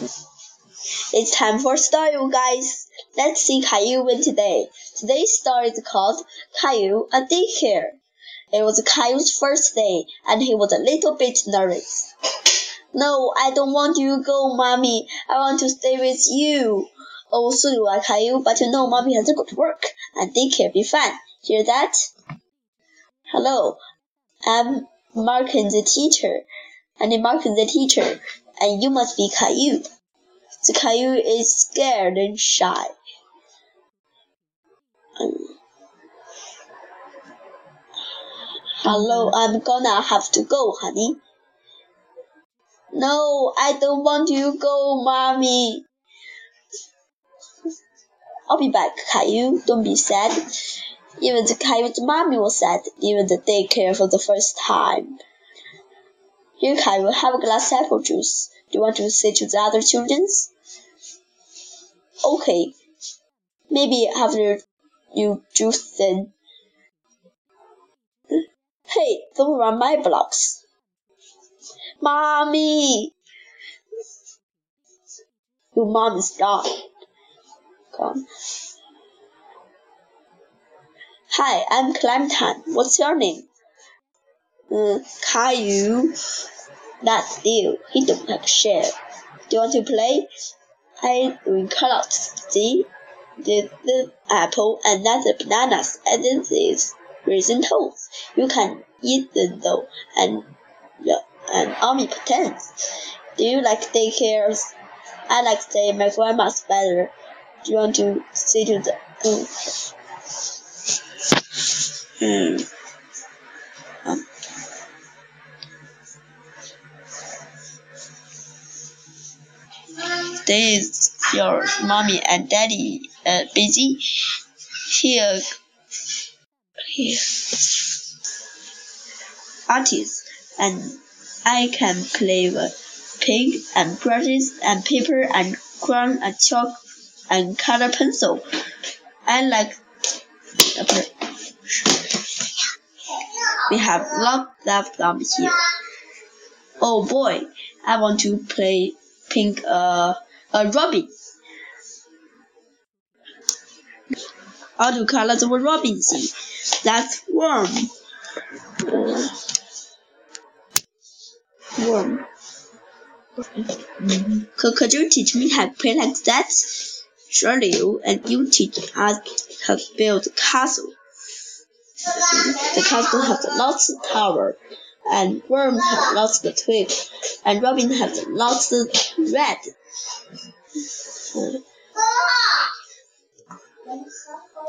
It's time for story, guys. Let's see Caillou win today. Today's story is called Caillou at Daycare. It was Caillou's first day, and he was a little bit nervous. No, I don't want you to go, Mommy. I want to stay with you. Oh, so do I, Caillou, but you know Mommy has to go to work, and daycare be fun. Hear that? Hello, I'm Markin the teacher. I'm Markin the teacher, and you must be Caillou. The Caillou is scared and shy. Um, hello, I'm gonna have to go, honey. No, I don't want you to go, mommy. I'll be back, Caillou. Don't be sad. Even the Caillou's mommy was sad, even the daycare for the first time. Here, Caillou, have a glass of apple juice. Do you want to say to the other children? Okay. Maybe after you juice then. Hey, don't run my blocks. Mommy! Your mom is gone. Come. Hi, I'm Clementine. What's your name? Uh, Caillou. That's Leo. He don't like share. Do you want to play? I will cut out the, the, the apple and not the bananas and then these raisin toast. You can eat them though and and army omnipotent. Do you like daycares? I like stay my grandma's better. Do you want to say to the oh. Hmm. Days your mommy and daddy uh, busy. Here, here, artists, and I can play with pig and brushes and paper and crayon and chalk and color pencil. I like we have lots of them here. Oh boy, I want to play pink uh a robin. All the colors of a robin see. That's worm. Uh, worm. Could, could you teach me how to play like that? Surely and you teach us how to build a castle. The castle has lots of tower, and worm has lots of twigs, and robin has lots of red.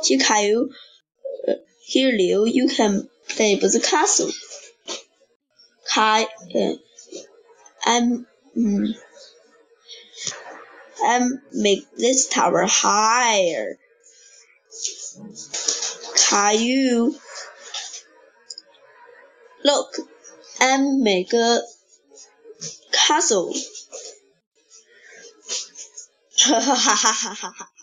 Here, Caillou, uh, here, Liu, you can play with the castle. Kai, uh, I'm, um, I'm make this tower higher. Caillou, look, I'm make a castle. Ha ha ha ha ha ha.